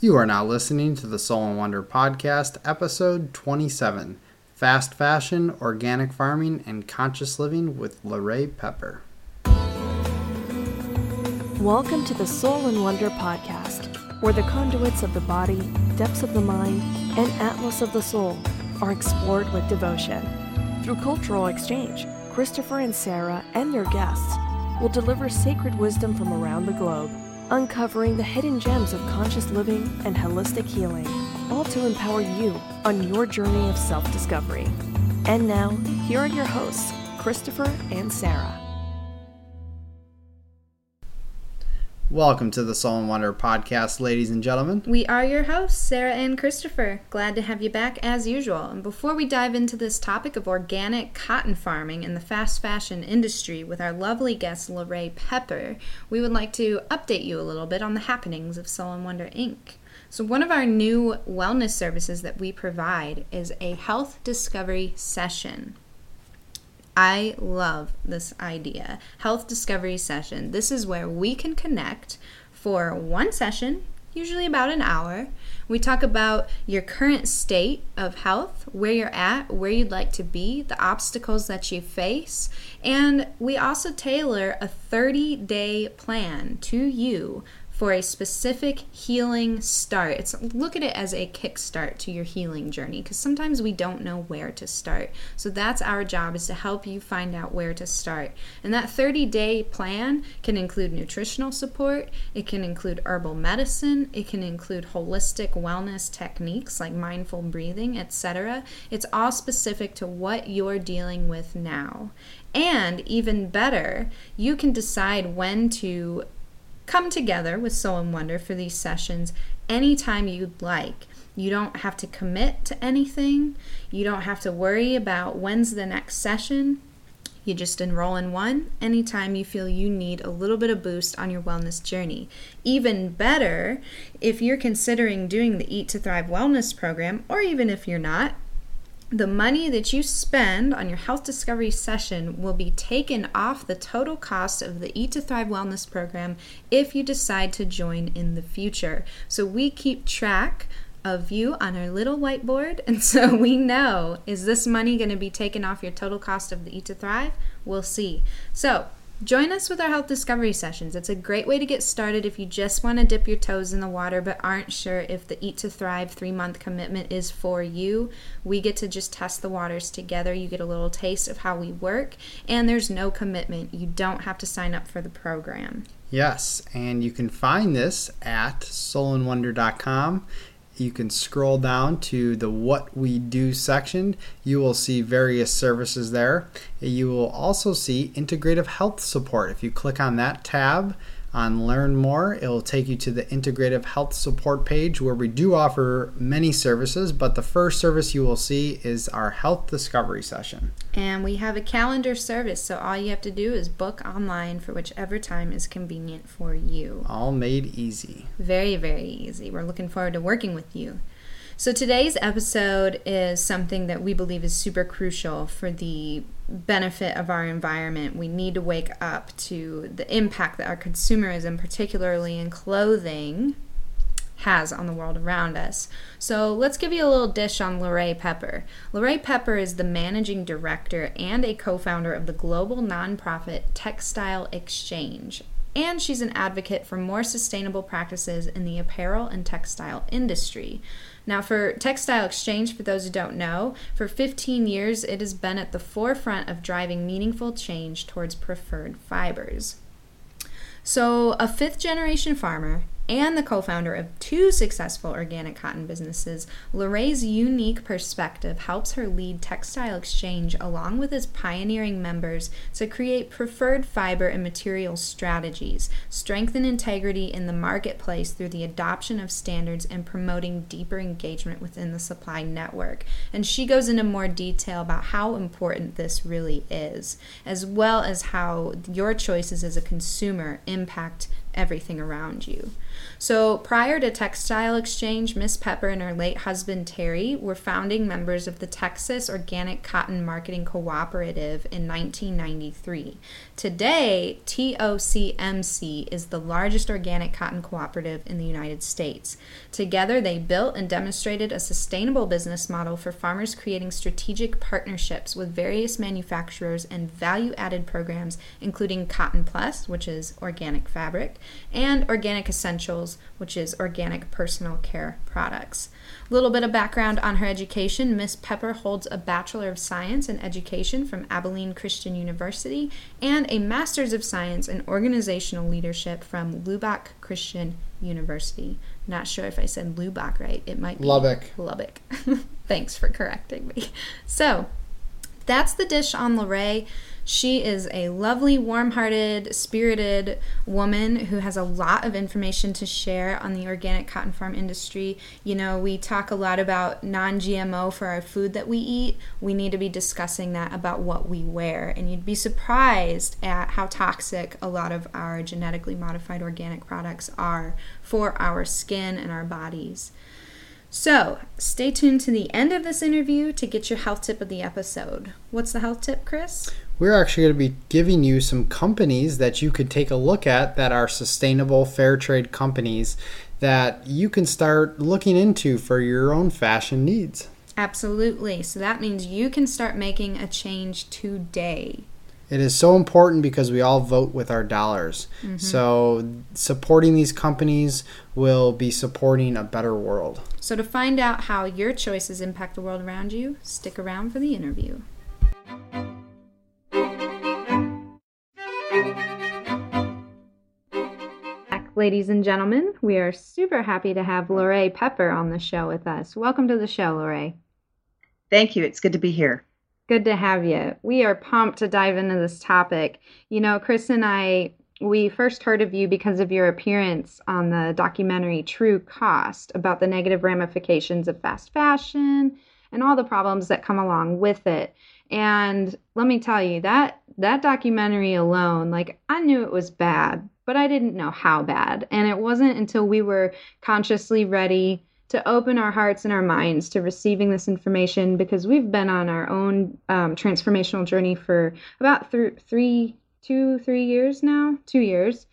You are now listening to the Soul and Wonder Podcast, episode 27 Fast Fashion, Organic Farming, and Conscious Living with LaRhea Pepper. Welcome to the Soul and Wonder Podcast, where the conduits of the body, depths of the mind, and atlas of the soul are explored with devotion. Through cultural exchange, Christopher and Sarah and their guests will deliver sacred wisdom from around the globe uncovering the hidden gems of conscious living and holistic healing, all to empower you on your journey of self discovery. And now, here are your hosts, Christopher and Sarah. Welcome to the Soul and Wonder podcast, ladies and gentlemen. We are your hosts, Sarah and Christopher. Glad to have you back as usual. And before we dive into this topic of organic cotton farming in the fast fashion industry with our lovely guest, LaRhea Pepper, we would like to update you a little bit on the happenings of Soul and Wonder Inc. So, one of our new wellness services that we provide is a health discovery session. I love this idea. Health discovery session. This is where we can connect for one session, usually about an hour. We talk about your current state of health, where you're at, where you'd like to be, the obstacles that you face, and we also tailor a 30 day plan to you for a specific healing start. It's look at it as a kickstart to your healing journey because sometimes we don't know where to start. So that's our job is to help you find out where to start. And that 30-day plan can include nutritional support, it can include herbal medicine, it can include holistic wellness techniques like mindful breathing, etc. It's all specific to what you're dealing with now. And even better, you can decide when to come together with Soul and Wonder for these sessions anytime you'd like. You don't have to commit to anything. You don't have to worry about when's the next session. You just enroll in one anytime you feel you need a little bit of boost on your wellness journey. Even better, if you're considering doing the Eat to Thrive Wellness program, or even if you're not, the money that you spend on your health discovery session will be taken off the total cost of the Eat to Thrive Wellness program if you decide to join in the future. So we keep track of you on our little whiteboard, and so we know is this money going to be taken off your total cost of the Eat to Thrive? We'll see. So Join us with our health discovery sessions. It's a great way to get started if you just want to dip your toes in the water but aren't sure if the Eat to Thrive three month commitment is for you. We get to just test the waters together. You get a little taste of how we work, and there's no commitment. You don't have to sign up for the program. Yes, and you can find this at soulandwonder.com you can scroll down to the What We Do section. You will see various services there. You will also see integrative health support. If you click on that tab, on Learn More, it will take you to the Integrative Health Support page where we do offer many services, but the first service you will see is our Health Discovery session. And we have a calendar service, so all you have to do is book online for whichever time is convenient for you. All made easy. Very, very easy. We're looking forward to working with you. So today's episode is something that we believe is super crucial for the benefit of our environment. We need to wake up to the impact that our consumerism, particularly in clothing, has on the world around us. So let's give you a little dish on LaRhea Pepper. LaRhea Pepper is the managing director and a co founder of the global nonprofit Textile Exchange, and she's an advocate for more sustainable practices in the apparel and textile industry. Now, for Textile Exchange, for those who don't know, for 15 years it has been at the forefront of driving meaningful change towards preferred fibers. So, a fifth generation farmer and the co founder of two successful organic cotton businesses, LaRhea's unique perspective helps her lead Textile Exchange along with its pioneering members to create preferred fiber and material strategies, strengthen integrity in the marketplace through the adoption of standards, and promoting deeper engagement within the supply network. And she goes into more detail about how important this really is, as well as how your choices as a consumer impact everything around you. So, prior to Textile Exchange, Miss Pepper and her late husband Terry were founding members of the Texas Organic Cotton Marketing Cooperative in 1993. Today, TOCMC is the largest organic cotton cooperative in the United States. Together, they built and demonstrated a sustainable business model for farmers creating strategic partnerships with various manufacturers and value added programs, including Cotton Plus, which is organic fabric, and Organic Essentials, which is organic personal care products. A little bit of background on her education Miss Pepper holds a Bachelor of Science in Education from Abilene Christian University and a Master's of Science in Organizational Leadership from Lubbock Christian University. Not sure if I said Lubbock right. It might be Lubbock. Lubbock. Thanks for correcting me. So, that's the dish on LaRhea. She is a lovely, warm hearted, spirited woman who has a lot of information to share on the organic cotton farm industry. You know, we talk a lot about non GMO for our food that we eat. We need to be discussing that about what we wear. And you'd be surprised at how toxic a lot of our genetically modified organic products are for our skin and our bodies. So, stay tuned to the end of this interview to get your health tip of the episode. What's the health tip, Chris? We're actually going to be giving you some companies that you could take a look at that are sustainable fair trade companies that you can start looking into for your own fashion needs. Absolutely. So that means you can start making a change today. It is so important because we all vote with our dollars. Mm-hmm. So, supporting these companies will be supporting a better world. So, to find out how your choices impact the world around you, stick around for the interview. Ladies and gentlemen, we are super happy to have LaRhea Pepper on the show with us. Welcome to the show, LaRhea. Thank you. It's good to be here. Good to have you. We are pumped to dive into this topic. You know, Chris and I, we first heard of you because of your appearance on the documentary True Cost about the negative ramifications of fast fashion and all the problems that come along with it. And let me tell you that that documentary alone, like I knew it was bad, but I didn't know how bad. And it wasn't until we were consciously ready to open our hearts and our minds to receiving this information because we've been on our own um, transformational journey for about th- three, two, three years now, two years.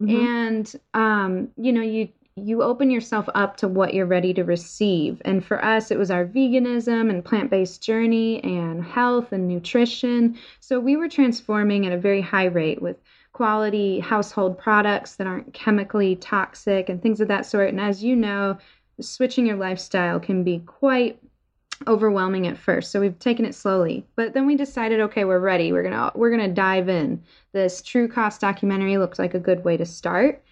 Mm-hmm. And, um, you know, you, you open yourself up to what you're ready to receive. And for us, it was our veganism and plant based journey and health and nutrition. So we were transforming at a very high rate with quality household products that aren't chemically toxic and things of that sort. And as you know, switching your lifestyle can be quite overwhelming at first. So we've taken it slowly. But then we decided okay we're ready. We're gonna we're gonna dive in. This true cost documentary looks like a good way to start.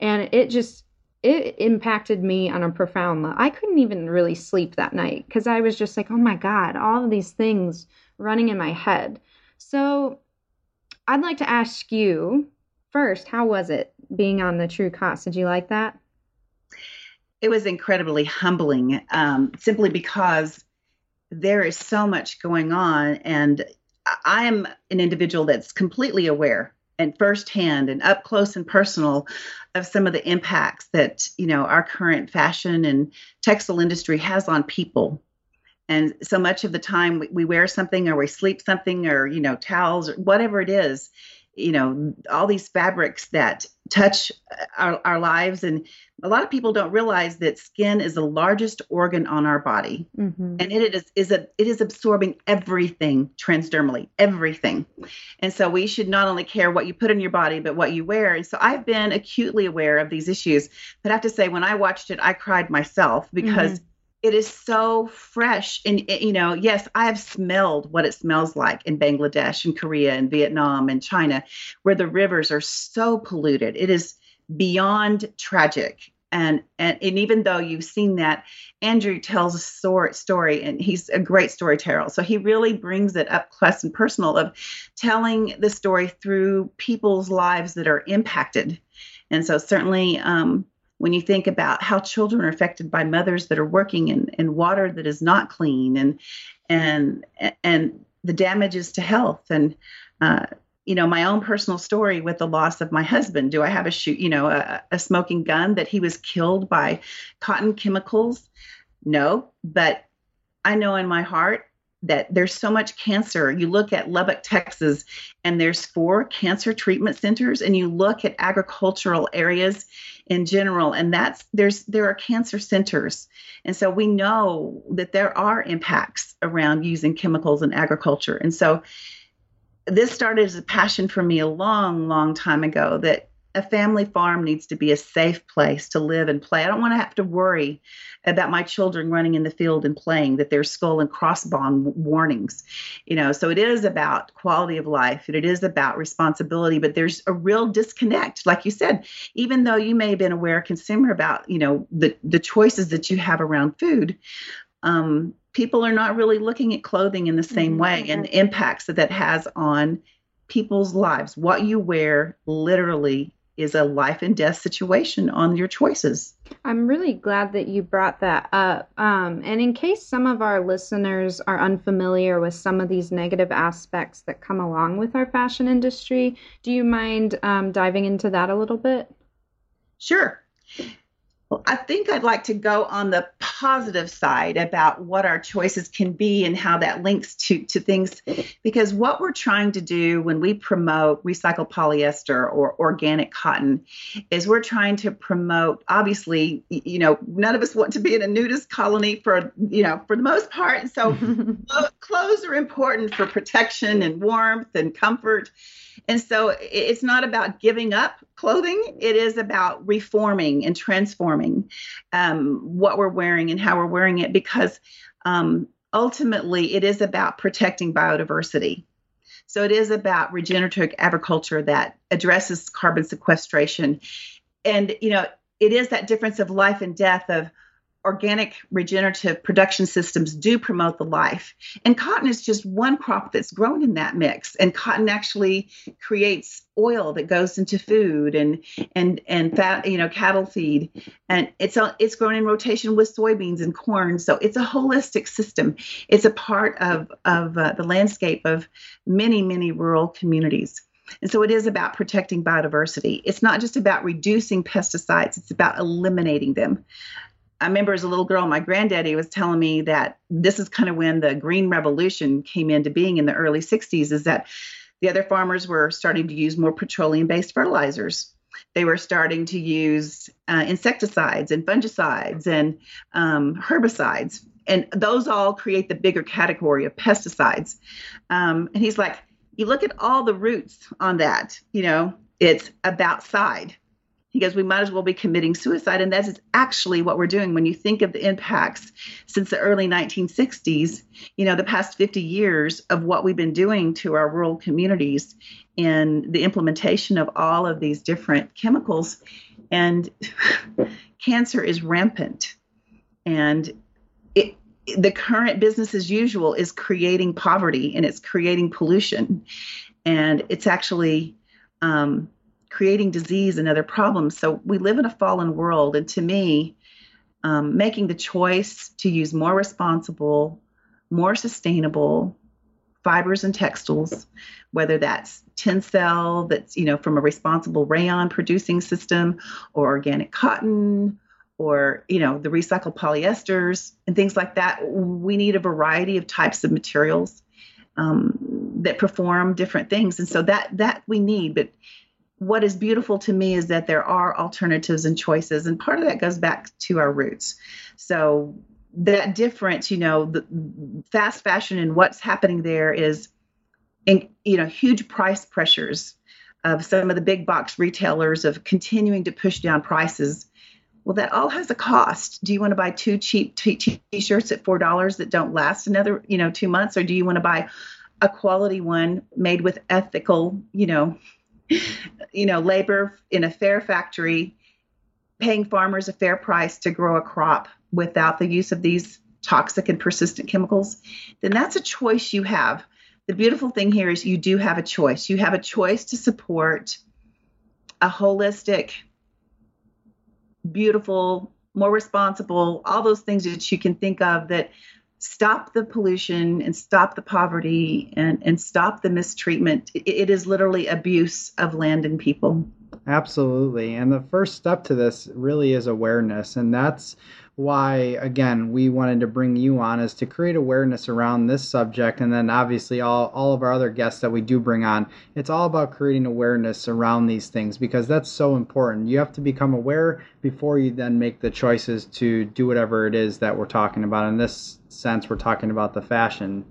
And it just it impacted me on a profound level. I couldn't even really sleep that night because i was just like oh my god all of these things running in my head. So i'd like to ask you first how was it being on the true cost did you like that? It was incredibly humbling um, simply because there is so much going on and i am an individual that's completely aware and firsthand and up close and personal of some of the impacts that you know our current fashion and textile industry has on people and so much of the time we, we wear something or we sleep something or you know towels or whatever it is you know all these fabrics that touch our, our lives. And a lot of people don't realize that skin is the largest organ on our body. Mm-hmm. and it is is a it is absorbing everything transdermally everything. And so we should not only care what you put in your body but what you wear. And so i've been acutely aware of these issues. But i have to say when i watched it i cried myself because mm-hmm it is so fresh. And you know yes i have smelled what it smells like in bangladesh and korea and vietnam and china where the rivers are so polluted. It is beyond tragic. And and, and even though you've seen that andrew tells a story and he's a great storyteller. So he really brings it up close and personal of telling the story through people's lives that are impacted. And so certainly um, when you think about how children are affected by mothers that are working in, in water that is not clean and and and the damages to health. And uh, you know my own personal story with the loss of my husband do i have a shoot you know a, a smoking gun that he was killed by cotton chemicals? No but i know in my heart that there's so much cancer. You look at Lubbock, Texas, and there's four cancer treatment centers, and you look at agricultural areas in general, and that's there's there are cancer centers. And so we know that there are impacts around using chemicals in agriculture. And so this started as a passion for me a long, long time ago that a family farm needs to be a safe place to live and play. I don't want to have to worry about my children running in the field and playing that there's skull and crossbone warnings. You know, so it is about quality of life and it is about responsibility, but there's a real disconnect. Like you said, even though you may have been aware consumer about, you know, the the choices that you have around food, um, people are not really looking at clothing in the same mm-hmm. way and the impacts that that has on people's lives. What you wear literally is a life and death situation on your choices. I'm really glad that you brought that up. Um, and in case some of our listeners are unfamiliar with some of these negative aspects that come along with our fashion industry, do you mind um, diving into that a little bit? Sure. Well, I think I'd like to go on the positive side about what our choices can be and how that links to, to things. Because what we're trying to do when we promote recycled polyester or organic cotton is we're trying to promote, obviously, you know, none of us want to be in a nudist colony for, you know, for the most part. So clothes are important for protection and warmth and comfort. And so it's not about giving up clothing, it is about reforming and transforming um, what we're wearing and how we're wearing it because um, ultimately it is about protecting biodiversity. So it is about regenerative agriculture that addresses carbon sequestration. And, you know, it is that difference of life and death of organic regenerative production systems do promote the life. And cotton is just one crop that's grown in that mix. And cotton actually creates oil that goes into food and and and fat, you know, cattle feed. And it's a, it's grown in rotation with soybeans and corn. So it's a holistic system. It's a part of of uh, the landscape of many many rural communities. And so it is about protecting biodiversity. It's not just about reducing pesticides, it's about eliminating them. I remember as a little girl, my granddaddy was telling me that this is kind of when the green revolution came into being in the early 60s, is that the other farmers were starting to use more petroleum based fertilizers. They were starting to use uh, insecticides and fungicides and um, herbicides. And those all create the bigger category of pesticides. Um, and he's like, you look at all the roots on that, you know, it's about side he goes, we might as well be committing suicide. And that is actually what we're doing when you think of the impacts since the early 1960s, you know, the past 50 years of what we've been doing to our rural communities in the implementation of all of these different chemicals. And cancer is rampant. And it, the current business as usual is creating poverty and it's creating pollution. And it's actually, um, creating disease and other problems. So we live in a fallen world. And to me, um, making the choice to use more responsible, more sustainable fibers and textiles, whether that's Tencel, that's you know from a responsible rayon producing system, or organic cotton, or you know the recycled polyesters and things like that. We need a variety of types of materials um, that perform different things, and so that that we need. But what is beautiful to me is that there are alternatives and choices and part of that goes back to our roots. So that difference you know the fast fashion and what's happening there is in, you know huge price pressures of some of the big box retailers of continuing to push down prices. Well that all has a cost. Do you want to buy two cheap t- t-shirts at four dollars that don't last another you know two months? Or do you want to buy a quality one made with ethical you know you know, labor in a fair factory, paying farmers a fair price to grow a crop without the use of these toxic and persistent chemicals, then that's a choice you have. The beautiful thing here is you do have a choice. You have a choice to support a holistic, beautiful, more responsible, all those things that you can think of that stop the pollution and stop the poverty and, and stop the mistreatment. It, it is literally abuse of land and people. Absolutely. And the first step to this really is awareness. And that's why, again, we wanted to bring you on is to create awareness around this subject. And then obviously, all, all of our other guests that we do bring on, it's all about creating awareness around these things because that's so important. You have to become aware before you then make the choices to do whatever it is that we're talking about. In this sense, we're talking about the fashion.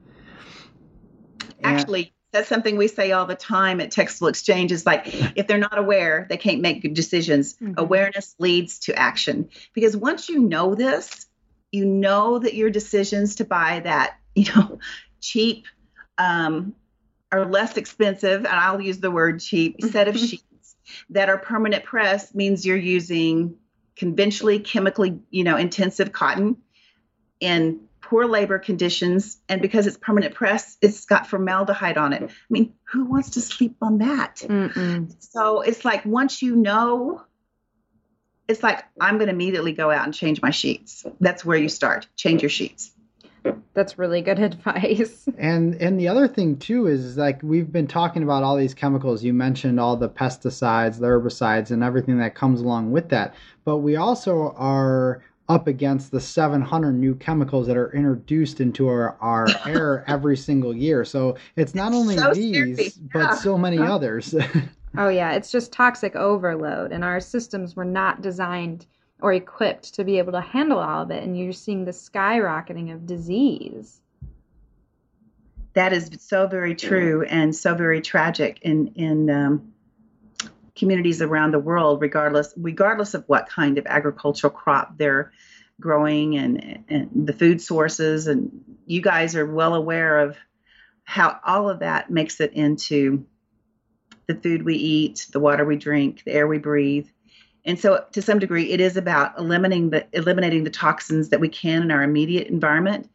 Actually, that's something we say all the time at Textile Exchange is like if they're not aware, they can't make good decisions. Mm-hmm. Awareness leads to action. Because once you know this, you know that your decisions to buy that, you know, cheap um, or less expensive, and I'll use the word cheap, set of sheets that are permanent press means you're using conventionally chemically, you know, intensive cotton and poor labor conditions, and because it's permanent press, it's got formaldehyde on it. I mean, who wants to sleep on that? Mm-mm. So it's like once you know, it's like I'm going to immediately go out and change my sheets. That's where you start. Change your sheets. That's really good advice. And and the other thing too is like we've been talking about all these chemicals. You mentioned all the pesticides, the herbicides, and everything that comes along with that. But we also are up against the 700 new chemicals that are introduced into our, our air every single year. So it's not only so these, but so many others. oh, yeah. It's just toxic overload. And our systems were not designed or equipped to be able to handle all of it. And you're seeing the skyrocketing of disease. That is so very true and so very tragic in, in, um, communities around the world, regardless regardless of what kind of agricultural crop they're growing and, and the food sources. And you guys are well aware of how all of that makes it into the food we eat, the water we drink, the air we breathe. And so, to some degree, it is about eliminating the eliminating the toxins that we can in our immediate environment,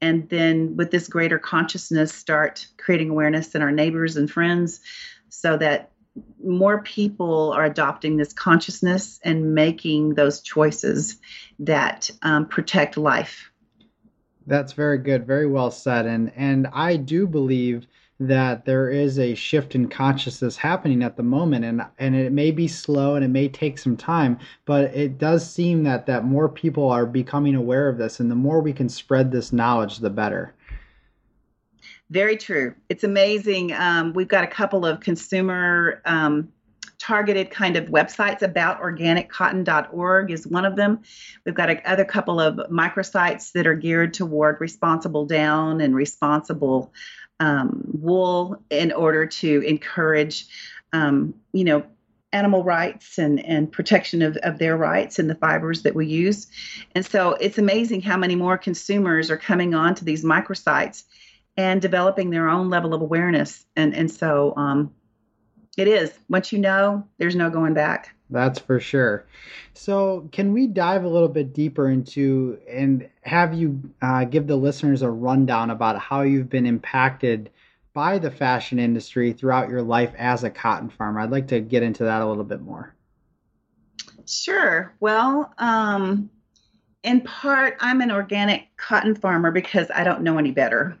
and then with this greater consciousness, start creating awareness in our neighbors and friends, so that more people are adopting this consciousness and making those choices that um, protect life. That's very good, very well said, and and I do believe that there is a shift in consciousness happening at the moment, and and it may be slow and it may take some time, but it does seem that that more people are becoming aware of this, and the more we can spread this knowledge, the better. Very true. It's amazing. Um, we've got a couple of consumer um, targeted kind of websites about organiccotton.org is one of them. We've got a, other couple of microsites that are geared toward responsible down and responsible um, wool in order to encourage, um, you know, animal rights and, and protection of, of their rights and the fibers that we use. And so it's amazing how many more consumers are coming on to these microsites and developing their own level of awareness. And and so um, it is once you know, there's no going back. That's for sure. So, can we dive a little bit deeper into and have you uh, give the listeners a rundown about how you've been impacted by the fashion industry throughout your life as a cotton farmer? I'd like to get into that a little bit more. Sure. Well, um, in part, I'm an organic cotton farmer because I don't know any better.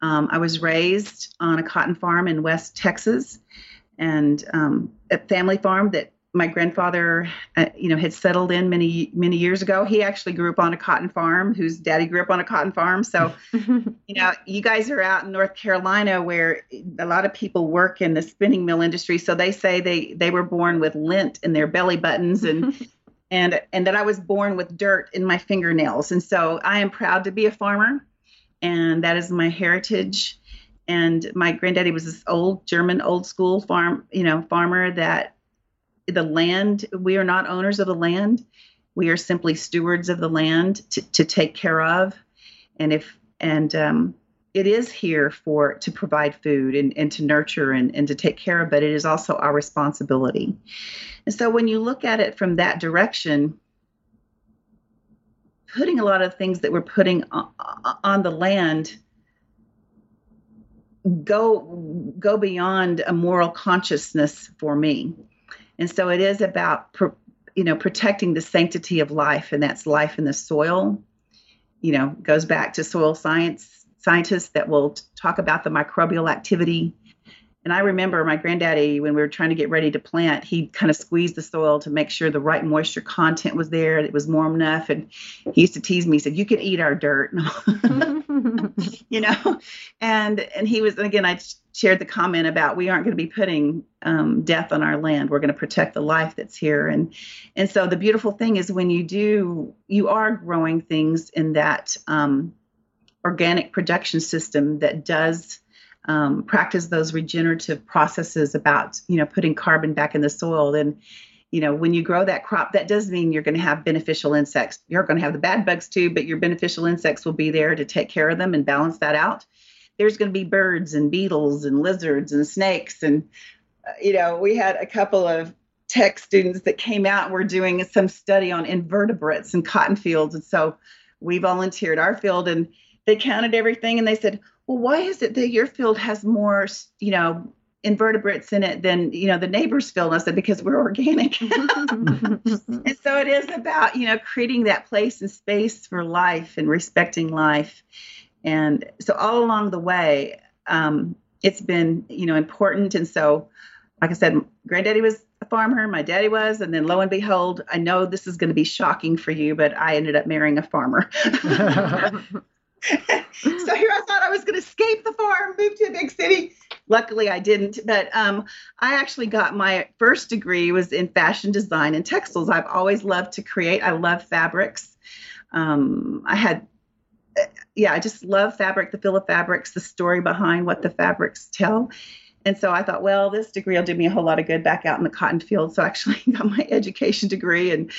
Um, I was raised on a cotton farm in West Texas, and um, a family farm that my grandfather, uh, you know, had settled in many many years ago. He actually grew up on a cotton farm. Whose daddy grew up on a cotton farm. So, you know, you guys are out in North Carolina where a lot of people work in the spinning mill industry. So they say they they were born with lint in their belly buttons and. and and that I was born with dirt in my fingernails. And so I am proud to be a farmer and that is my heritage. And my granddaddy was this old German, old school farm, you know, farmer that the land, we are not owners of the land. We are simply stewards of the land to, to take care of. And if, and, um, it is here for to provide food and, and to nurture and, and to take care of, but it is also our responsibility. And so when you look at it from that direction, putting a lot of things that we're putting on, on the land go go beyond a moral consciousness for me. And so it is about you know protecting the sanctity of life and that's life in the soil. You know, goes back to soil science scientists that will talk about the microbial activity and I remember my granddaddy, when we were trying to get ready to plant, he kind of squeezed the soil to make sure the right moisture content was there, it was warm enough. And he used to tease me, he said, You can eat our dirt. you know? And and he was, and again, I shared the comment about we aren't going to be putting um, death on our land. We're going to protect the life that's here. And and so the beautiful thing is when you do, you are growing things in that um, organic production system that does um, practice those regenerative processes about you know putting carbon back in the soil. Then you know when you grow that crop that does mean you're going to have beneficial insects. You're going to have the bad bugs too but your beneficial insects will be there to take care of them and balance that out. There's going to be birds and beetles and lizards and snakes and uh, you know we had a couple of tech students that came out and were doing some study on invertebrates and cotton fields. And so we volunteered our field and they counted everything and they said well, why is it that your field has more, you know, invertebrates in it than you know the neighbor's field? I said because we're organic. and so it is about you know creating that place and space for life and respecting life. And so all along the way, um, it's been you know important. And so, like I said, Granddaddy was a farmer, my daddy was, and then lo and behold, I know this is going to be shocking for you, but I ended up marrying a farmer. so here I thought I was going to escape the farm, move to a big city. Luckily, I didn't. But um, I actually got my first degree was in fashion design and textiles. I've always loved to create. I love fabrics. Um, I had, yeah, I just love fabric, the feel of fabrics, the story behind what the fabrics tell. And so I thought, well, this degree will do me a whole lot of good back out in the cotton field. So I actually got my education degree and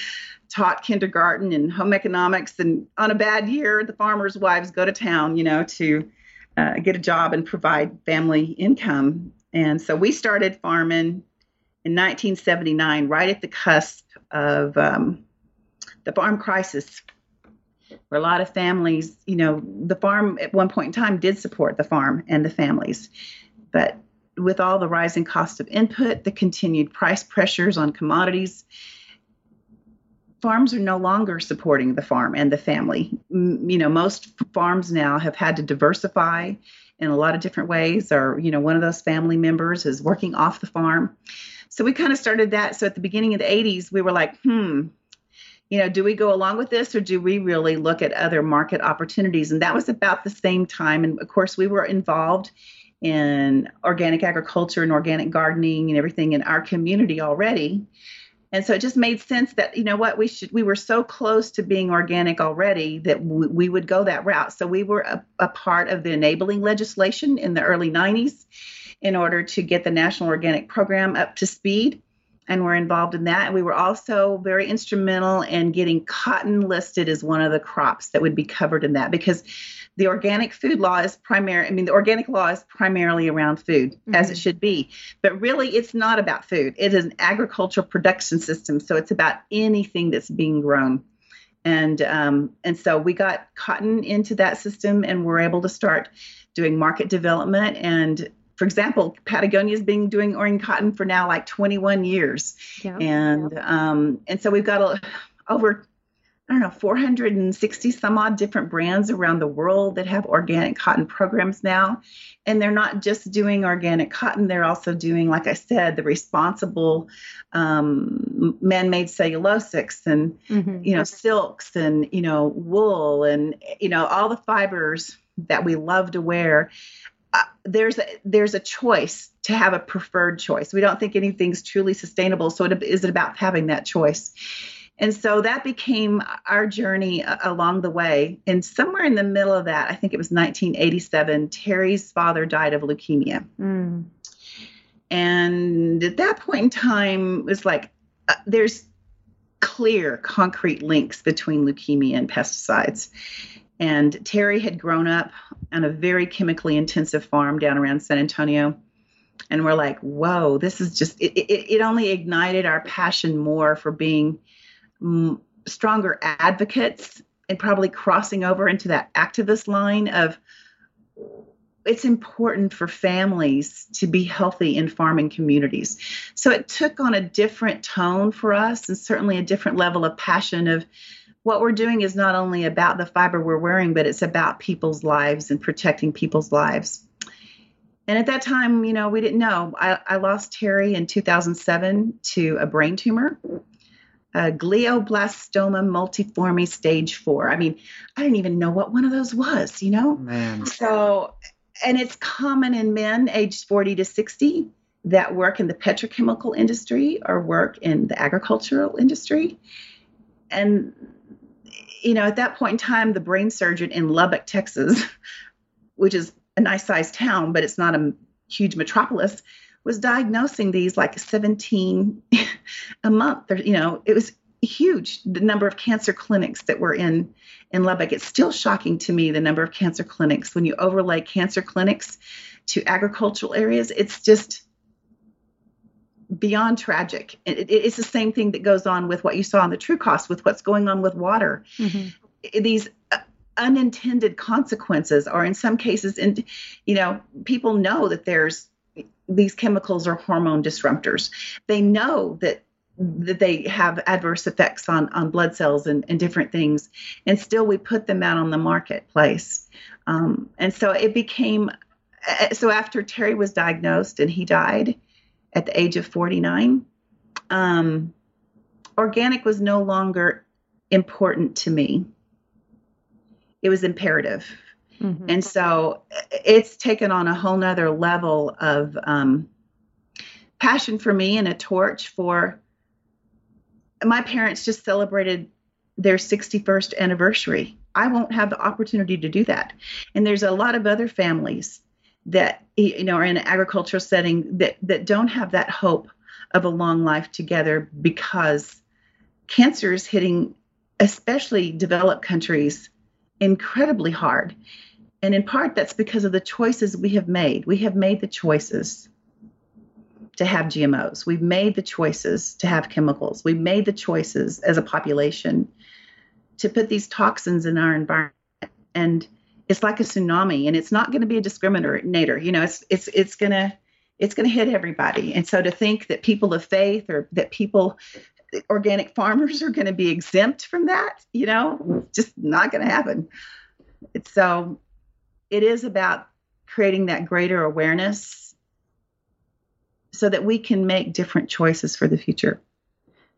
taught kindergarten and home economics. And on a bad year, the farmers' wives go to town, you know, to uh, get a job and provide family income. And so we started farming in 1979, right at the cusp of um, the farm crisis, where a lot of families, you know, the farm at one point in time did support the farm and the families. But with all the rising cost of input, the continued price pressures on commodities, farms are no longer supporting the farm and the family. You know, most farms now have had to diversify in a lot of different ways, or, you know, one of those family members is working off the farm. So we kind of started that. So at the beginning of the 80s, we were like, hmm, you know, do we go along with this or do we really look at other market opportunities? And that was about the same time. And of course, we were involved in organic agriculture and organic gardening and everything in our community already and so it just made sense that you know what we should we were so close to being organic already that w- we would go that route. So we were a, a, part of the enabling legislation in the early 90s in order to get the national organic program up to speed and we're involved in that. And we were also very instrumental in getting cotton listed as one of the crops that would be covered in that because the organic food law is primary i mean the organic law is primarily around food mm-hmm. as it mm-hmm. should be but really it's not about food it is an agricultural production system so it's about anything that's being grown and um, and so we got cotton into that system and we're able to start doing market development and for example, Patagonia's been doing organic cotton for now like 21 years, yeah, and yeah. Um, and so we've got a, over I don't know, 460 some odd different brands around the world that have organic cotton programs now. And they're not just doing organic cotton, they're also doing, like I said, the responsible um, man made cellulosics and, mm-hmm. you know, silks and, you know, wool and, you know, all the fibers that we love to wear. Uh, there's a, there's a choice to have a preferred choice. We don't think anything's truly sustainable, so it, is it about having that choice? And so that became our journey along the way. And somewhere in the middle of that, I think it was 1987, Terry's father died of leukemia. Mm. And at that point in time, it was like uh, there's clear, concrete links between leukemia and pesticides. And Terry had grown up on a very chemically intensive farm down around San Antonio. And we're like, whoa, this is just, it, it, it only ignited our passion more for being m- stronger advocates and probably crossing over into that activist line of it's important for families to be healthy in farming communities. So it took on a different tone for us and certainly a different level of passion of what we're doing is not only about the fiber we're wearing, but it's about people's lives and protecting people's lives. And at that time, you know, we didn't know. I, I lost Terry in 2007 to a brain tumor, a glioblastoma multiforme stage four. I mean, I didn't even know what one of those was, you know? Man. So, and it's common in men aged 40 to 60 that work in the petrochemical industry or work in the agricultural industry. And you know, at that point in time, the brain surgeon in Lubbock, Texas, which is a nice sized town, but it's not a huge metropolis, was diagnosing these like 17 a month. Or, you know, it was huge the number of cancer clinics that were in in Lubbock. It's still shocking to me the number of cancer clinics. When you overlay cancer clinics to agricultural areas, it's just beyond tragic. It, it, it's the same thing that goes on with what you saw on the true cost with what's going on with water. Mm-hmm. These uh, unintended consequences are in some cases and you know people know that there's these chemicals are hormone disruptors they know that that they have adverse effects on on blood cells and, and different things and still we put them out on the marketplace um, and so it became so after terry was diagnosed and he died at the age of 49, um, organic was no longer important to me. It was imperative. Mm-hmm. And so it's taken on a whole nother level of um, passion for me and a torch for my parents just celebrated their 61st anniversary. I won't have the opportunity to do that. And there's a lot of other families that you know are in an agricultural setting that that don't have that hope of a long life together because cancer is hitting especially developed countries incredibly hard and in part that's because of the choices we have made. We have made the choices to have gmos we've made the choices to have chemicals. We've made the choices as a population to put these toxins in our environment. And it's like a tsunami and it's not going to be a discriminator. You know it's it's it's going to it's going to hit everybody. And so to think that people of faith or that people organic farmers are going to be exempt from that you know just not going to happen so it is about creating that greater awareness so that we can make different choices for the future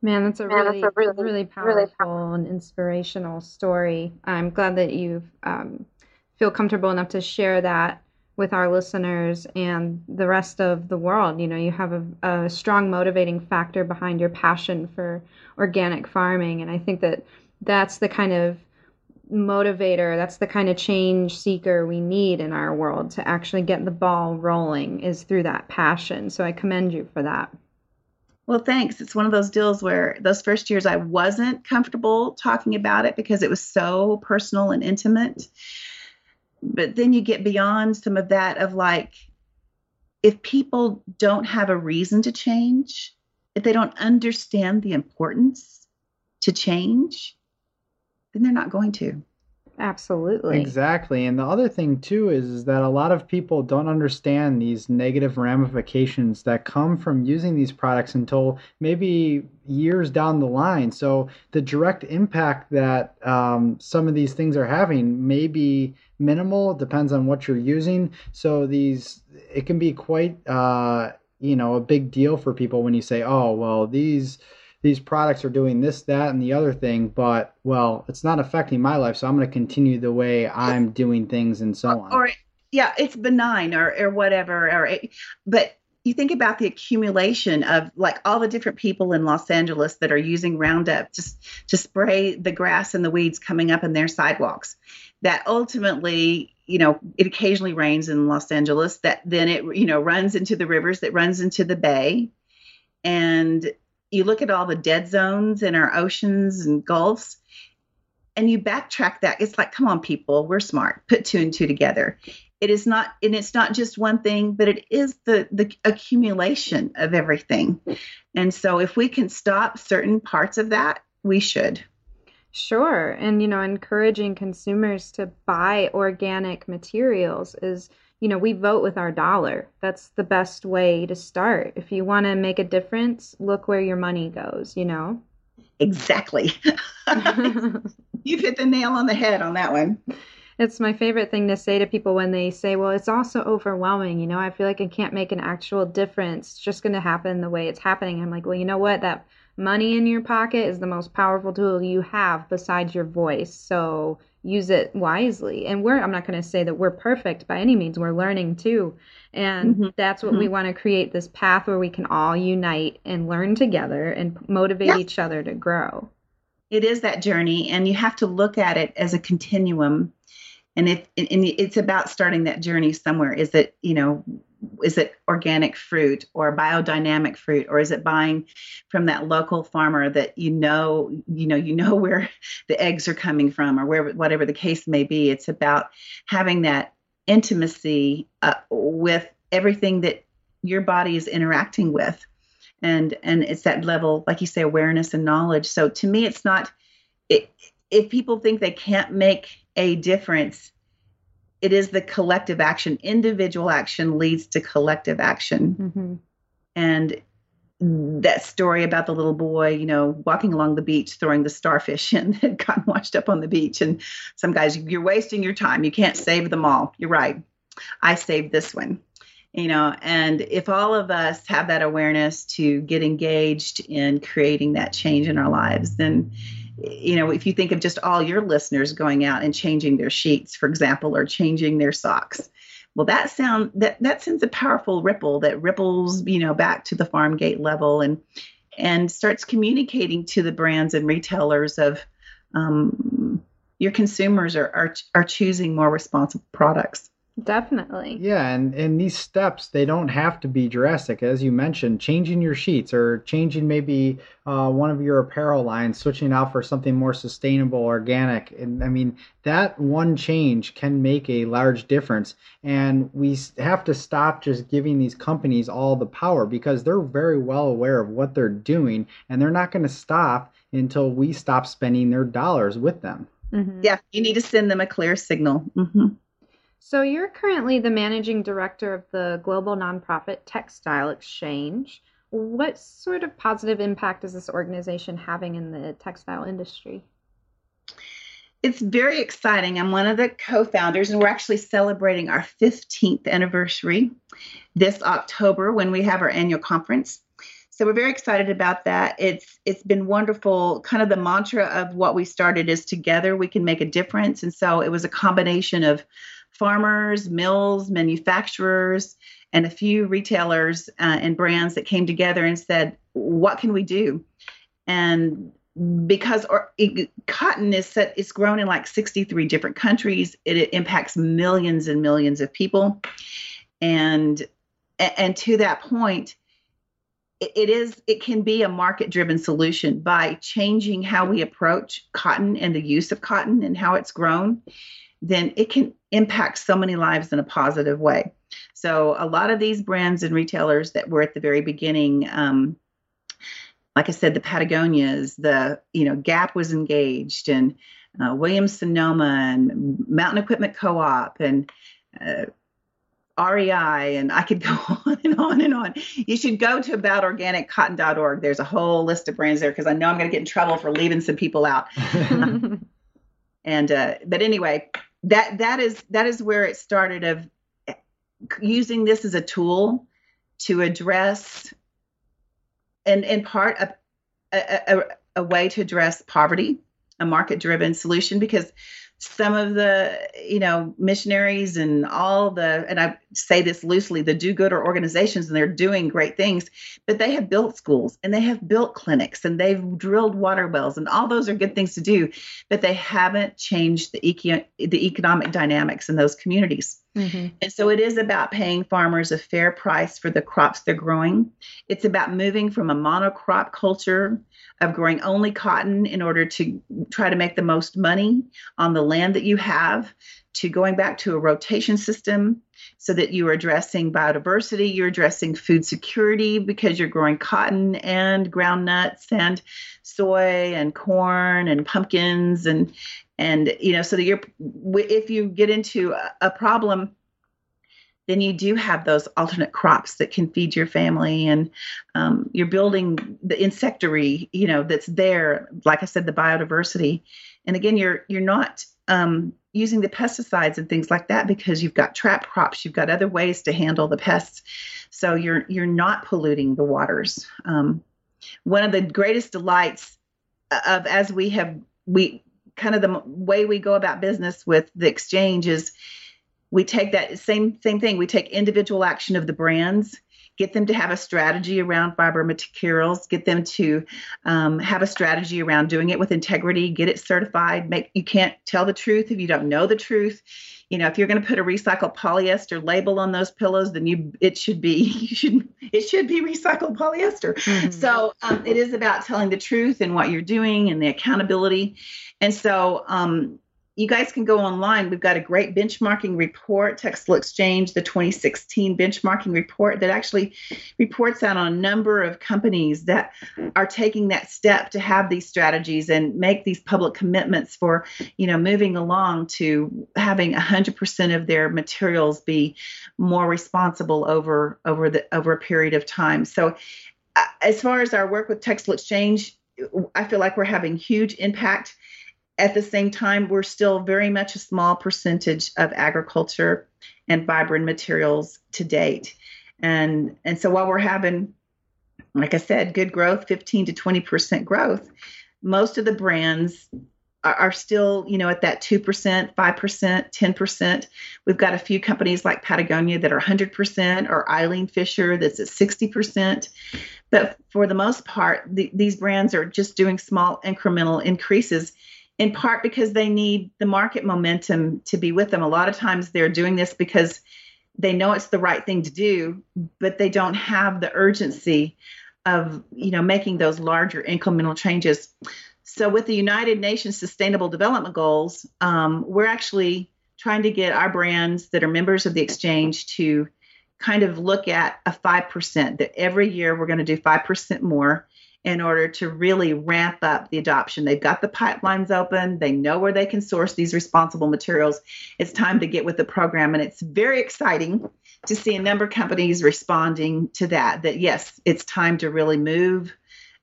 Man, that's a Man, really, that's a really, really powerful, really powerful and inspirational story. I'm glad that you've um, feel comfortable enough to share that with our listeners and the rest of the world. You know, you have a, a, strong motivating factor behind your passion for organic farming. And I think that that's the kind of motivator, that's the kind of change seeker we need in our world to actually get the ball rolling is through that passion. So I commend you for that. Well, thanks. It's one of those deals where those first years I wasn't comfortable talking about it because it was so personal and intimate but then you get beyond some of that of like if people don't have a reason to change if they don't understand the importance to change then they're not going to Absolutely. Exactly. And the other thing too is, is that a lot of people don't understand these negative ramifications that come from using these products until maybe years down the line. So the direct impact that um, some of these things are having may be minimal. It depends on what you're using. So these it can be quite uh, you know a big deal for people when you say, oh well these these products are doing this, that, and the other thing, but well, it's not affecting my life, so I'm going to continue the way I'm doing things and so on. Or, yeah, it's benign or or whatever. Or but you think about the accumulation of like all the different people in Los Angeles that are using Roundup just to spray the grass and the weeds coming up in their sidewalks. That ultimately, you know, it occasionally rains in Los Angeles. That then it you know runs into the rivers, that runs into the bay, and you look at all the dead zones in our oceans and gulfs and you backtrack that. It's like come on people we're smart. Put two and two together. It is not and it's not just one thing but it is the the accumulation of everything. And so if we can stop certain parts of that we should. Sure. And you know encouraging consumers to buy organic materials is you know, we vote with our dollar. That's the best way to start. If you want to make a difference, look where your money goes, you know? Exactly. You've hit the nail on the head on that one. It's my favorite thing to say to people when they say, Well, it's also overwhelming. You know, I feel like I can't make an actual difference. It's just going to happen the way it's happening. I'm like, Well, you know what? That money in your pocket is the most powerful tool you have besides your voice. So use it wisely. And we're, I'm not going to say that we're perfect by any means. We're learning too. And mm-hmm. that's what mm-hmm. we want to create this path where we can all unite and learn together and motivate yeah. each other to grow. It is that journey, and you have to look at it as a continuum. And it and it's about starting that journey somewhere. Is it you know is it organic fruit or biodynamic fruit or is it buying from that local farmer that you know you know you know where the eggs are coming from or where whatever the case may be? It's about having that intimacy uh, with everything that your body is interacting with. And and it's that level like you say awareness and knowledge. So to me it's not it, if people think they can't make a difference it is the collective action. Individual action leads to collective action. Mm-hmm. And that story about the little boy, you know, walking along the beach, throwing the starfish in that got washed up on the beach. And some guys, you're wasting your time. You can't save them all. You're right. I saved this one. You know, and if all of us have that awareness to get engaged in creating that change in our lives, then you know, if you think of just all your listeners going out and changing their sheets, for example, or changing their socks, well, that sound that that sends a powerful ripple that ripples, you know, back to the farm gate level and and starts communicating to the brands and retailers of um, your consumers are, are are choosing more responsible products. Definitely. Yeah, and and these steps they don't have to be drastic, as you mentioned. Changing your sheets or changing maybe uh, one of your apparel lines, switching out for something more sustainable, organic. And I mean that one change can make a large difference. And we have to stop just giving these companies all the power because they're very well aware of what they're doing, and they're not going to stop until we stop spending their dollars with them. Mm-hmm. Yeah, you need to send them a clear signal. Mm-hmm. So, you're currently the managing director of the global nonprofit Textile Exchange. What sort of positive impact is this organization having in the textile industry? It's very exciting. I'm one of the co founders, and we're actually celebrating our 15th anniversary this October when we have our annual conference. So we're very excited about that. It's it's been wonderful. Kind of the mantra of what we started is together we can make a difference. And so it was a combination of farmers, mills, manufacturers, and a few retailers uh, and brands that came together and said, "What can we do?" And because it, cotton is set, it's grown in like 63 different countries. It, it impacts millions and millions of people, and and to that point, it is it can be a market driven solution by changing how we approach cotton and the use of cotton and how it's grown then it can impact so many lives in a positive way. So a lot of these brands and retailers that were at the very beginning, um, like I said, the Patagonias, the you know Gap was engaged, and uh, Williams Sonoma and Mountain Equipment Co-op and uh, REI, and I could go on and on and on. You should go to aboutorganiccotton.org. There's a whole list of brands there because I know I'm going to get in trouble for leaving some people out. and uh, but anyway, that that is that is where it started of eh, using this as a tool to address and in part a, a, a, way to address poverty a market driven solution because some of the you know missionaries and all the and i say this loosely the do-gooder organizations and they're doing great things but they have built schools and they have built clinics and they've drilled water wells and all those are good things to do but they haven't changed the, eco- the economic dynamics in those communities mm-hmm. and so it is about paying farmers a fair price for the crops they're growing it's about moving from a monocrop culture of growing only cotton in order to try to make the most money on the land that you have to going back to a rotation system so that you are addressing biodiversity, you're addressing food security because you're growing cotton and ground nuts and soy and corn and pumpkins and and you know so that you're if you get into a problem then you do have those alternate crops that can feed your family. And um, you're building the insectary you know that's there like i said the biodiversity. And again you're you're not um, using the pesticides and things like that because you've got trap crops you've got other ways to handle the pests. So you're you're not polluting the waters. Um, one of the greatest delights of as we have we kind of the way we go about business with the exchange is we take that same same thing. We take individual action of the brands get them to have a strategy around fiber materials get them to um, have a strategy around doing it with integrity get it certified make you can't tell the truth if you don't know the truth. You know if you're going to put a recycled polyester label on those pillows then you it should be you should it should be recycled polyester. Mm-hmm. so um, it is about telling the truth and what you're doing and the accountability. And so um, you guys can go online. We've got a great benchmarking report, Textile Exchange, the 2016 benchmarking report that actually reports out on a number of companies that are taking that step to have these strategies and make these public commitments for, you know, moving along to having 100% of their materials be more responsible over over the over a period of time. So, uh, as far as our work with Textile Exchange, I feel like we're having huge impact at the same time, we're still very much a small percentage of agriculture and vibrant materials to date. And, and so while we're having, like I said, good growth, 15 to 20% growth, most of the brands are, are still, you know, at that 2%, 5%, 10%. We've got a few companies like Patagonia that are 100% or Eileen Fisher that's at 60%. But for the most part, the, these brands are just doing small incremental increases in part because they need the market momentum to be with them. A lot of times they're doing this because they know it's the right thing to do, but they don't have the urgency of you know making those larger incremental changes. So with the United Nations Sustainable Development Goals, um, we're actually trying to get our brands that are members of the exchange to kind of look at a 5% that every year we're going to do 5% more in order to really ramp up the adoption. They've got the pipelines open, they know where they can source these responsible materials. It's time to get with the program, and it's very exciting to see a number of companies responding to that. That yes, it's time to really move.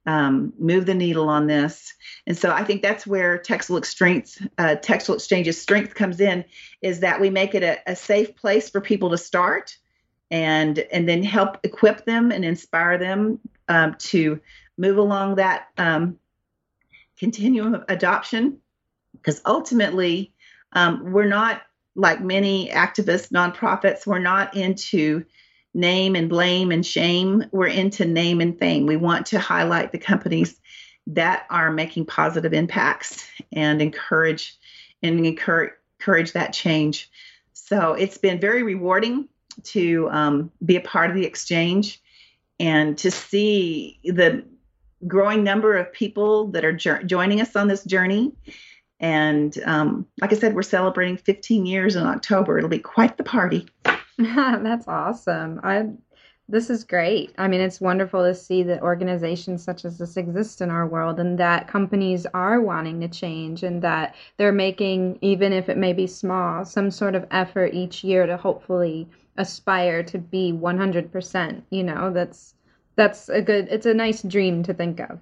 Um, move the needle on this, and so I think that's where textile strength, uh, textile exchange's strength comes in, is that we make it a, a safe place for people to start, and and then help equip them and inspire them um, to move along that um, continuum of adoption. Because ultimately um, we're not like many activists nonprofits we're not into name and blame and shame. We're into name and fame. We want to highlight the companies that are making positive impacts and encourage and encourage, encourage that change. So it's been very rewarding to um, be a part of the exchange and to see the growing number of people that are jo- joining us on this journey. And um, like I said, we're celebrating 15 years in October. It'll be quite the party. That's awesome. I this is great. I mean, it's wonderful to see that organizations such as this exist in our world and that companies are wanting to change and that they're making, even if it may be small, some sort of effort each year to hopefully aspire to be 100%. You know, that's that's a good it's a nice dream to think of.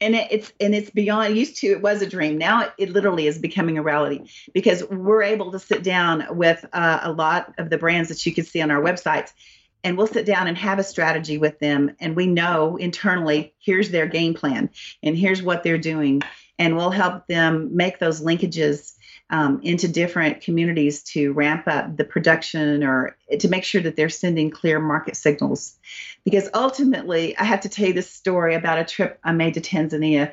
And it, it's and it's beyond used to it was a dream. Now it, it literally is becoming a reality because we're able to sit down with uh, a lot of the brands that you can see on our websites and we'll sit down and have a strategy with them and we know internally here's their game plan and here's what they're doing. And we'll help them make those linkages um, into different communities to ramp up the production or to make sure that they're sending clear market signals. Because ultimately, I have to tell you this story about a trip I made to Tanzania.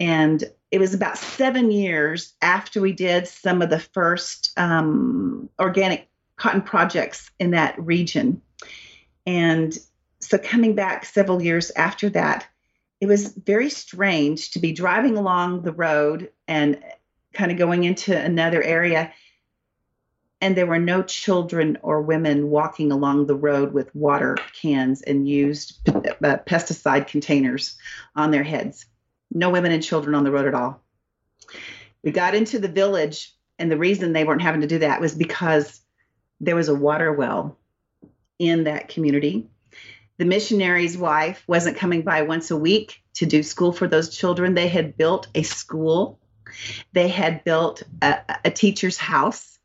And it was about seven years after we did some of the first um, organic cotton projects in that region. And so, coming back several years after that, it was very strange to be driving along the road and kind of going into another area and there were no children or women walking along the road with water cans and used uh, pesticide containers on their heads. No women and children on the road at all. We got into the village, and the reason they weren't having to do that was because there was a water well in that community. The missionary's wife wasn't coming by once a week to do school for those children. They had built a school, they had built a, a teacher's house.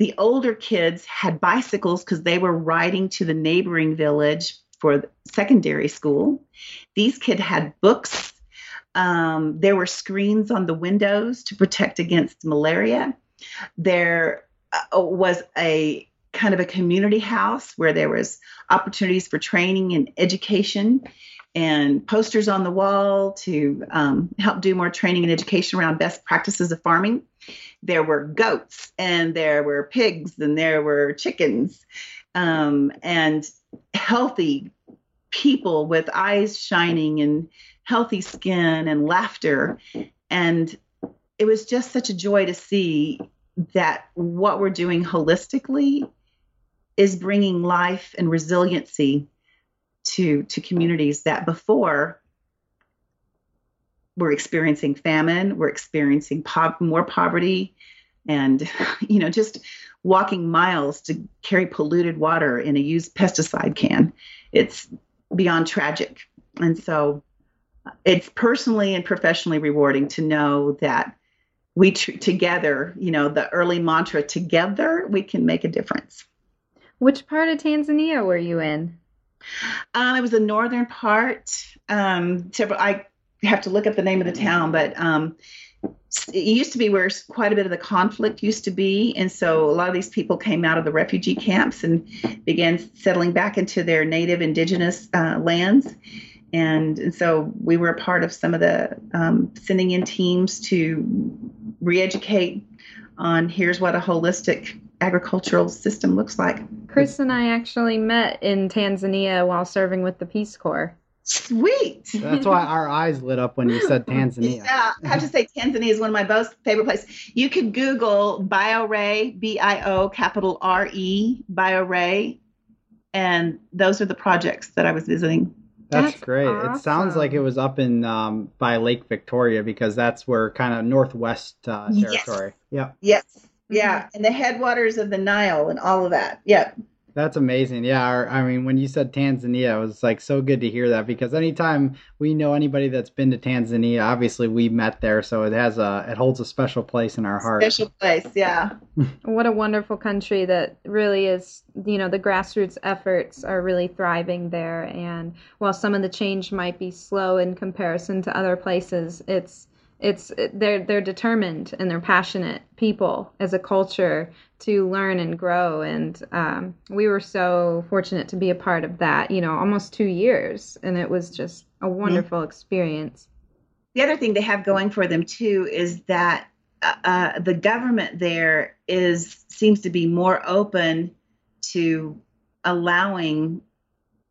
The older kids had bicycles because they were riding to the neighboring village for secondary school. These kids had books. Um, there were screens on the windows to protect against malaria. There uh, was a kind of a community house where there was opportunities for training and education and posters on the wall to um, help do more training and education around best practices of farming. There were goats and there were pigs and there were chickens um, and healthy people with eyes shining and healthy skin and laughter. And it was just such a joy to see that what we're doing holistically is bringing life and resiliency to to communities that before were experiencing famine, we're experiencing po- more poverty, and you know just walking miles to carry polluted water in a used pesticide can. It's beyond tragic, and so uh, it's personally and professionally rewarding to know that we tr- together, you know, the early mantra together we can make a difference. Which part of Tanzania were you in? Um, it was the northern part. Um, several, I have to look up the name of the town, but um, it used to be where quite a bit of the conflict used to be. And so a lot of these people came out of the refugee camps and began settling back into their native indigenous uh, lands. And, and, so we were a part of some of the um, sending in teams to re educate on here's what a holistic agricultural system looks like. Chris and I actually met in Tanzania while serving with the Peace Corps. Sweet. That's why our eyes lit up when you said Tanzania. Yeah, I have to say Tanzania is one of my most favorite places. You could Google BioRe, B-I-O, capital R-E, BioRe, and those are the projects that I was visiting. That's, that's great. Awesome. It sounds like it was up in um, by Lake Victoria because that's where kind of northwest uh, territory. Yes. Yes. Yeah, mm-hmm. and the headwaters of the Nile and all of that. Yeah. That's amazing. Yeah, I mean, when you said Tanzania, it was like so good to hear that because anytime we know anybody that's been to Tanzania, obviously we met there, so it has a it holds a special place in our heart. Special place, yeah. what a wonderful country that really is. You know, the grassroots efforts are really thriving there, and while some of the change might be slow in comparison to other places, it's it's they're they're determined and they're passionate people as a culture to learn and grow. And um, we were so fortunate to be a part of that you know almost two years. And it was just a wonderful mm-hmm. experience. The other thing they have going for them too is that uh, uh the government there is seems to be more open to allowing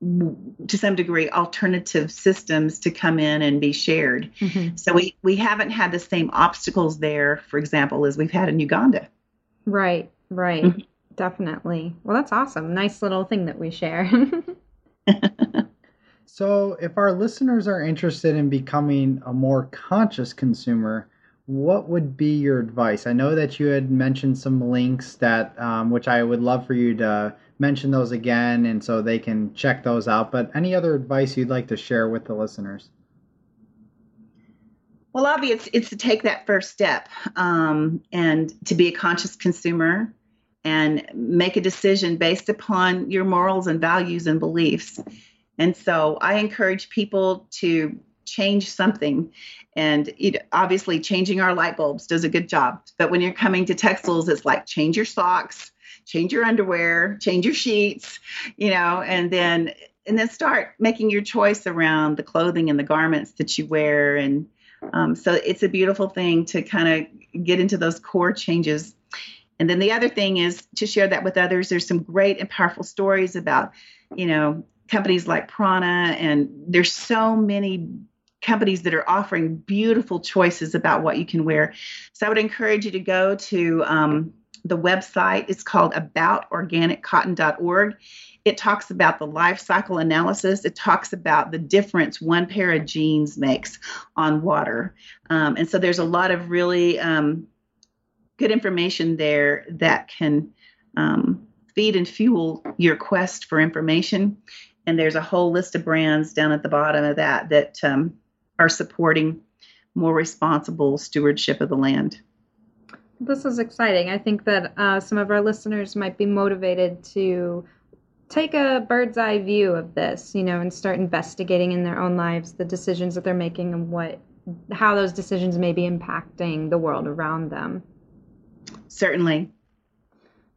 to some degree alternative systems to come in and be shared. Mm-hmm. So we we haven't had the same obstacles there, for example, as we've had in Uganda. Right, right. Mm-hmm. Definitely. Well, that's awesome. Nice little thing that we share. so, if our listeners are interested in becoming a more conscious consumer, what would be your advice? I know that you had mentioned some links that, um, which I would love for you to mention those again and so they can check those out. But any other advice you'd like to share with the listeners? Well, obviously, it's, it's to take that first step um, and to be a conscious consumer and make a decision based upon your morals and values and beliefs. And so I encourage people to change something. And it, obviously, changing our light bulbs does a good job. But when you're coming to textiles, it's like change your socks, change your underwear, change your sheets, you know, and then and then start making your choice around the clothing and the garments that you wear. And um, so it's a beautiful thing to kind of get into those core changes. And then the other thing is to share that with others. There's some great and powerful stories about you know companies like prana and there's so many companies that are offering beautiful choices about what you can wear. So i would encourage you to go to um, the website is called aboutorganiccotton.org. It talks about the life cycle analysis. It talks about the difference one pair of jeans makes on water. Um, and so there's a lot of really um, good information there that can um, feed and fuel your quest for information. And there's a whole list of brands down at the bottom of that that um, are supporting more responsible stewardship of the land. This is exciting. I think that uh, some of our listeners might be motivated to take a bird's eye view of this, you know, and start investigating in their own lives the decisions that they're making and what how those decisions may be impacting the world around them. Certainly.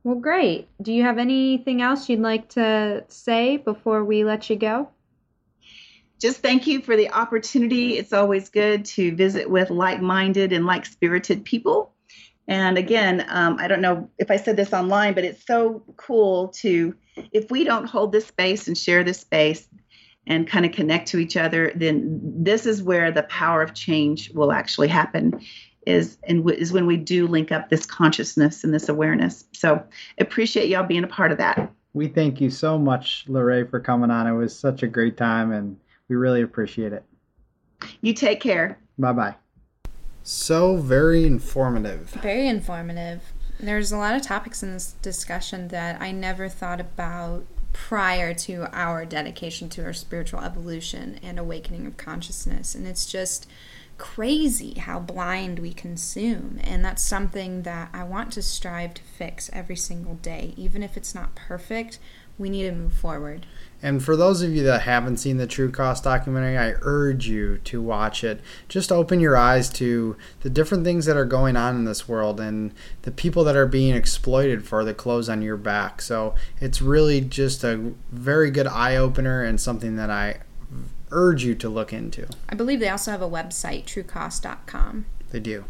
Well, great. Do you have anything else you'd like to say before we let you go? Just thank you for the opportunity. It's always good to visit with like minded and like spirited people. And again, um, I don't know if I said this online, but it's so cool to, if we don't hold this space and share this space and kind of connect to each other, then this is where the power of change will actually happen. Is and w- is when we do link up this consciousness and this awareness. So appreciate y'all being a part of that. We thank you so much, LaRhea, for coming on. It was such a great time, and we really appreciate it. You take care. Bye bye. So very informative. Very informative. There's a lot of topics in this discussion that I never thought about prior to our dedication to our spiritual evolution and awakening of consciousness. And it's just crazy how blind we consume. And that's something that I want to strive to fix every single day. Even if it's not perfect, we need to move forward. And for those of you that haven't seen the True Cost documentary, I urge you to watch it. Just open your eyes to the different things that are going on in this world and the people that are being exploited for the clothes on your back. So it's really just a very good eye opener and something that I urge you to look into. I believe they also have a website, truecost.com. They do.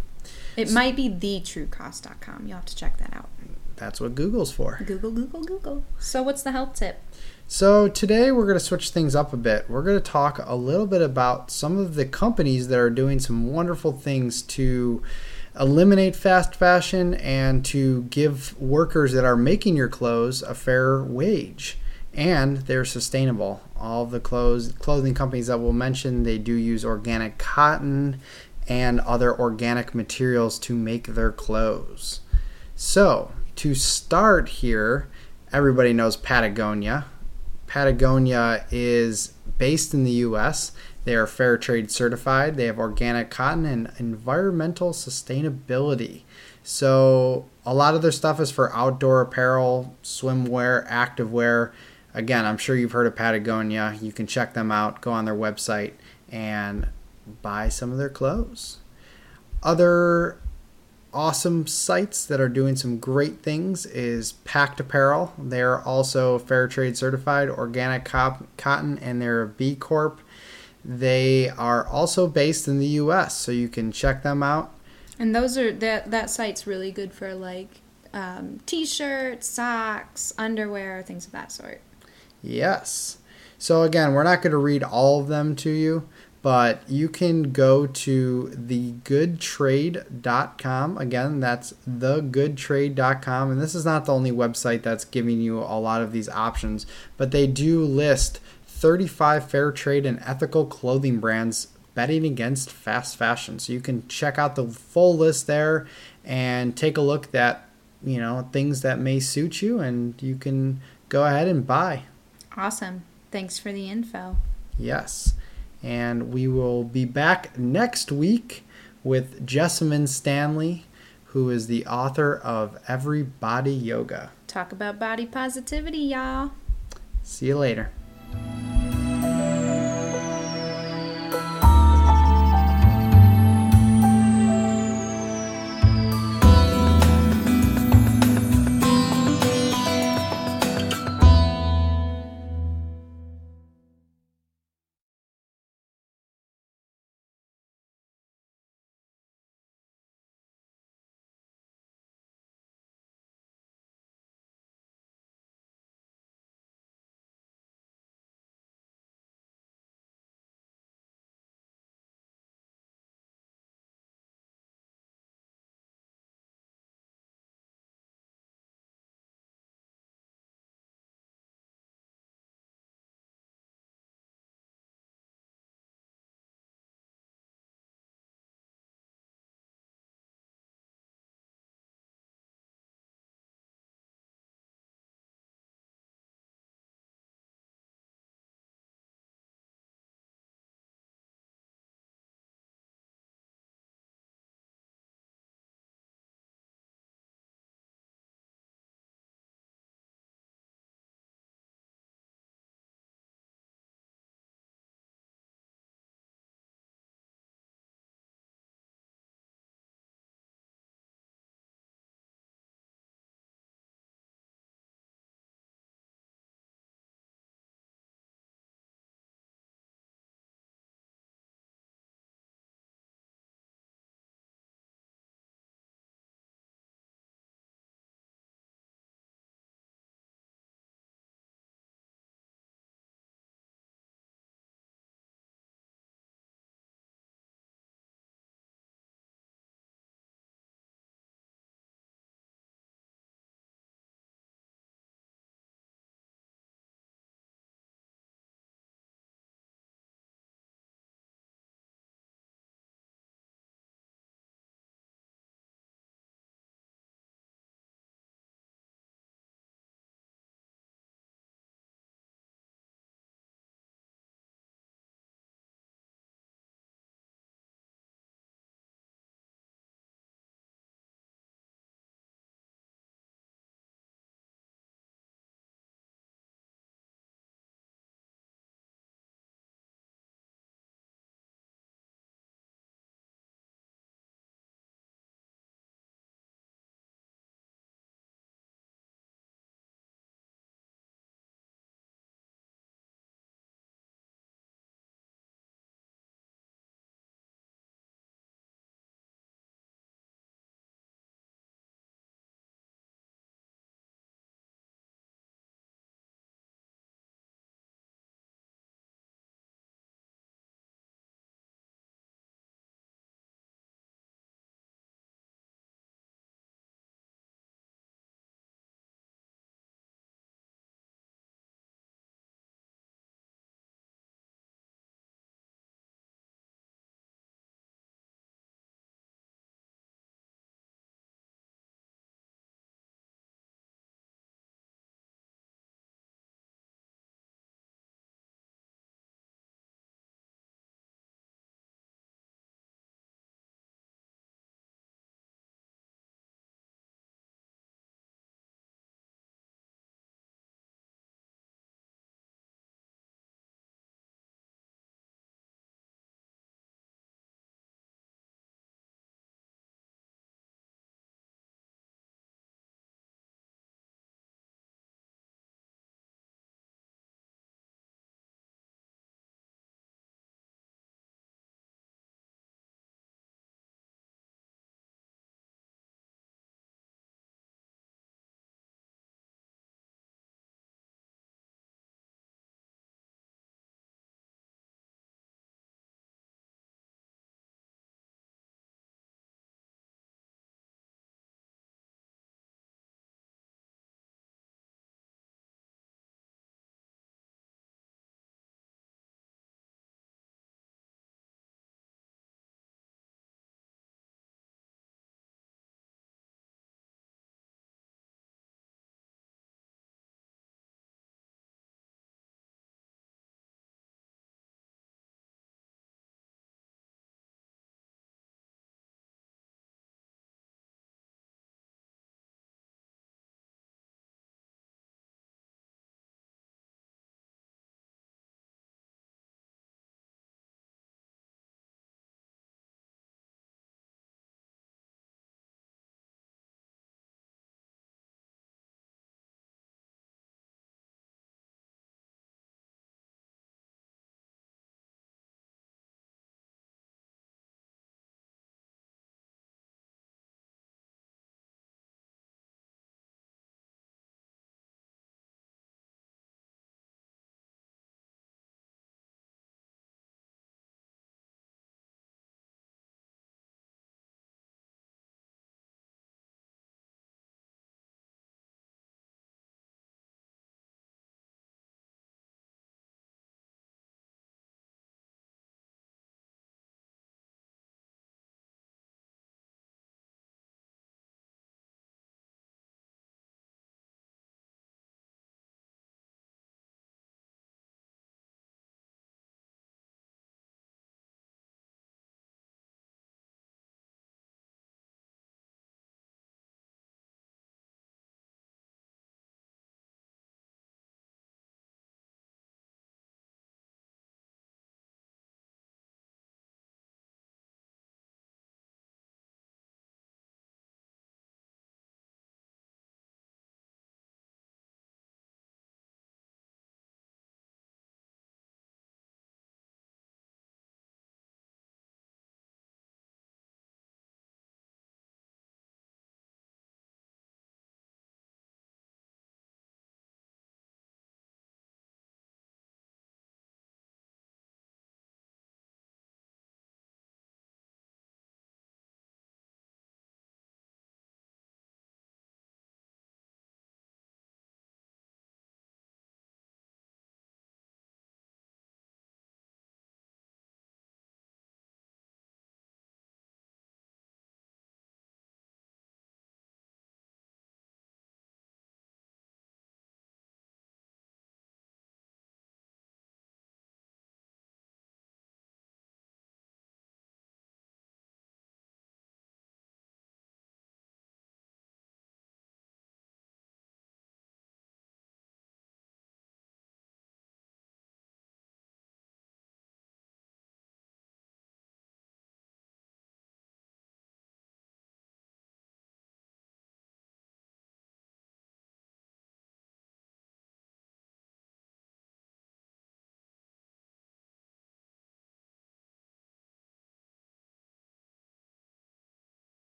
It might be thetruecost.com. You'll have to check that out. That's what Google's for. Google, Google, Google. So, what's the health tip? So, today we're going to switch things up a bit. We're going to talk a little bit about some of the companies that are doing some wonderful things to eliminate fast fashion and to give workers that are making your clothes a fair wage. And they're sustainable. All the clothes clothing companies that we'll mention, they do use organic cotton and other organic materials to make their clothes. So, to start here, everybody knows Patagonia. Patagonia is based in the US. They are fair trade certified. They have organic cotton and environmental sustainability. So, a lot of their stuff is for outdoor apparel, swimwear, activewear. Again, I'm sure you've heard of Patagonia. You can check them out, go on their website, and buy some of their clothes. Other awesome sites that are doing some great things is Pact Apparel. They're also fair trade certified, organic cop- cotton, and they're a B Corp. They are also based in the U.S., so you can check them out. And those are that that site's really good for like um, t-shirts, socks, underwear, things of that sort. Yes. So again, we're not going to read all of them to you, but you can go to thegoodtrade.com. Again, that's thegoodtrade.com. And this is not the only website that's giving you a lot of these options, but they do list 35 fair trade and ethical clothing brands betting against fast fashion. So you can check out the full list there and take a look at, you know, things that may suit you and you can go ahead and buy. Awesome. Thanks for the info. Yes. And we will be back next week with Jessamyn Stanley, who is the author of Every Body Yoga. Talk about body positivity, y'all. See you later.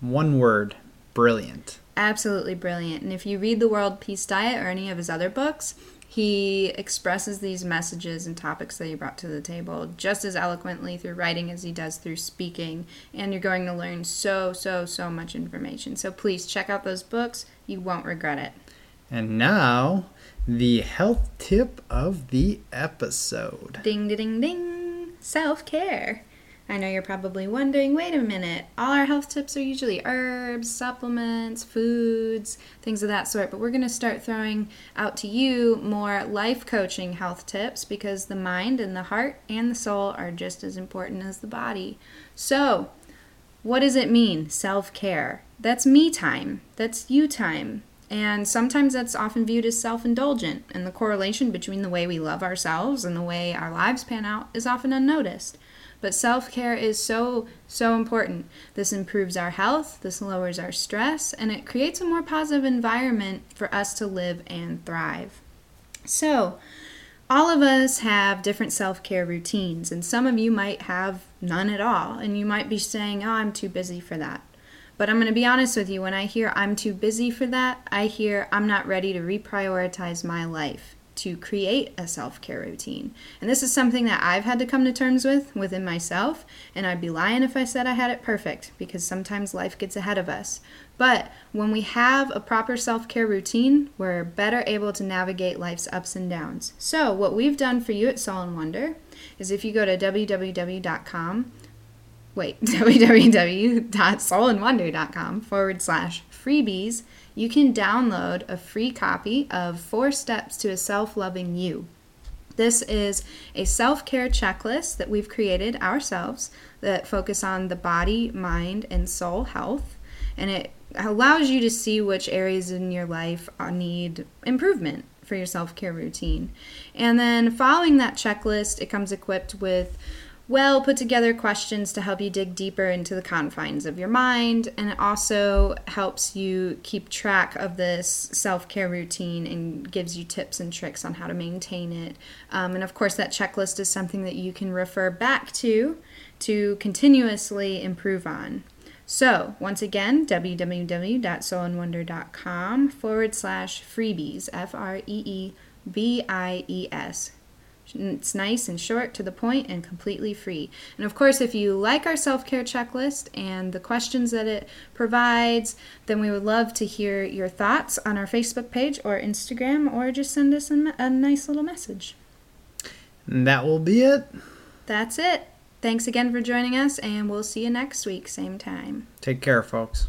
One word brilliant. Absolutely brilliant. And if you read The World Peace Diet or any of his other books, he expresses these messages and topics that he brought to the table just as eloquently through writing as he does through speaking. And you're going to learn so, so, so much information. So please check out those books. You won't regret it. And now, the health tip of the episode. Ding, ding, ding. Self care. I know you're probably wondering wait a minute, all our health tips are usually herbs, supplements, foods, things of that sort, but we're going to start throwing out to you more life coaching health tips because the mind and the heart and the soul are just as important as the body. So, what does it mean, self care? That's me time, that's you time. And sometimes that's often viewed as self indulgent, and the correlation between the way we love ourselves and the way our lives pan out is often unnoticed. But self care is so, so important. This improves our health, this lowers our stress, and it creates a more positive environment for us to live and thrive. So, all of us have different self care routines, and some of you might have none at all, and you might be saying, Oh, I'm too busy for that. But I'm going to be honest with you, when I hear I'm too busy for that, I hear I'm not ready to reprioritize my life to create a self care routine. And this is something that I've had to come to terms with within myself. And I'd be lying if I said I had it perfect because sometimes life gets ahead of us. But when we have a proper self care routine, we're better able to navigate life's ups and downs. So, what we've done for you at Soul and Wonder is if you go to www.com, wait, www.soulandwonder.com forward slash freebies, you can download a free copy of Four Steps to a Self Loving You. This is a self care checklist that we've created ourselves that focus on the body, mind, and soul health. And it allows you to see which areas in your life uh, need improvement for your self care routine. And then following that checklist, it comes equipped with well put together questions to help you dig deeper into the confines of your mind. And it also helps you keep track of this self care routine and gives you tips and tricks on how to maintain it. Um, and of course, that checklist is something that you can refer back to to continuously improve on. So, once again, www.soulandwonder.com forward slash freebies, F R E E B I E S. It's nice and short, to the point, and completely free. And of course, if you like our self care checklist and the questions that it provides, then we would love to hear your thoughts on our Facebook page or Instagram, or just send us a, a nice little message. And that will be it. That's it. Thanks again for joining us, and we'll see you next week, same time. Take care, folks.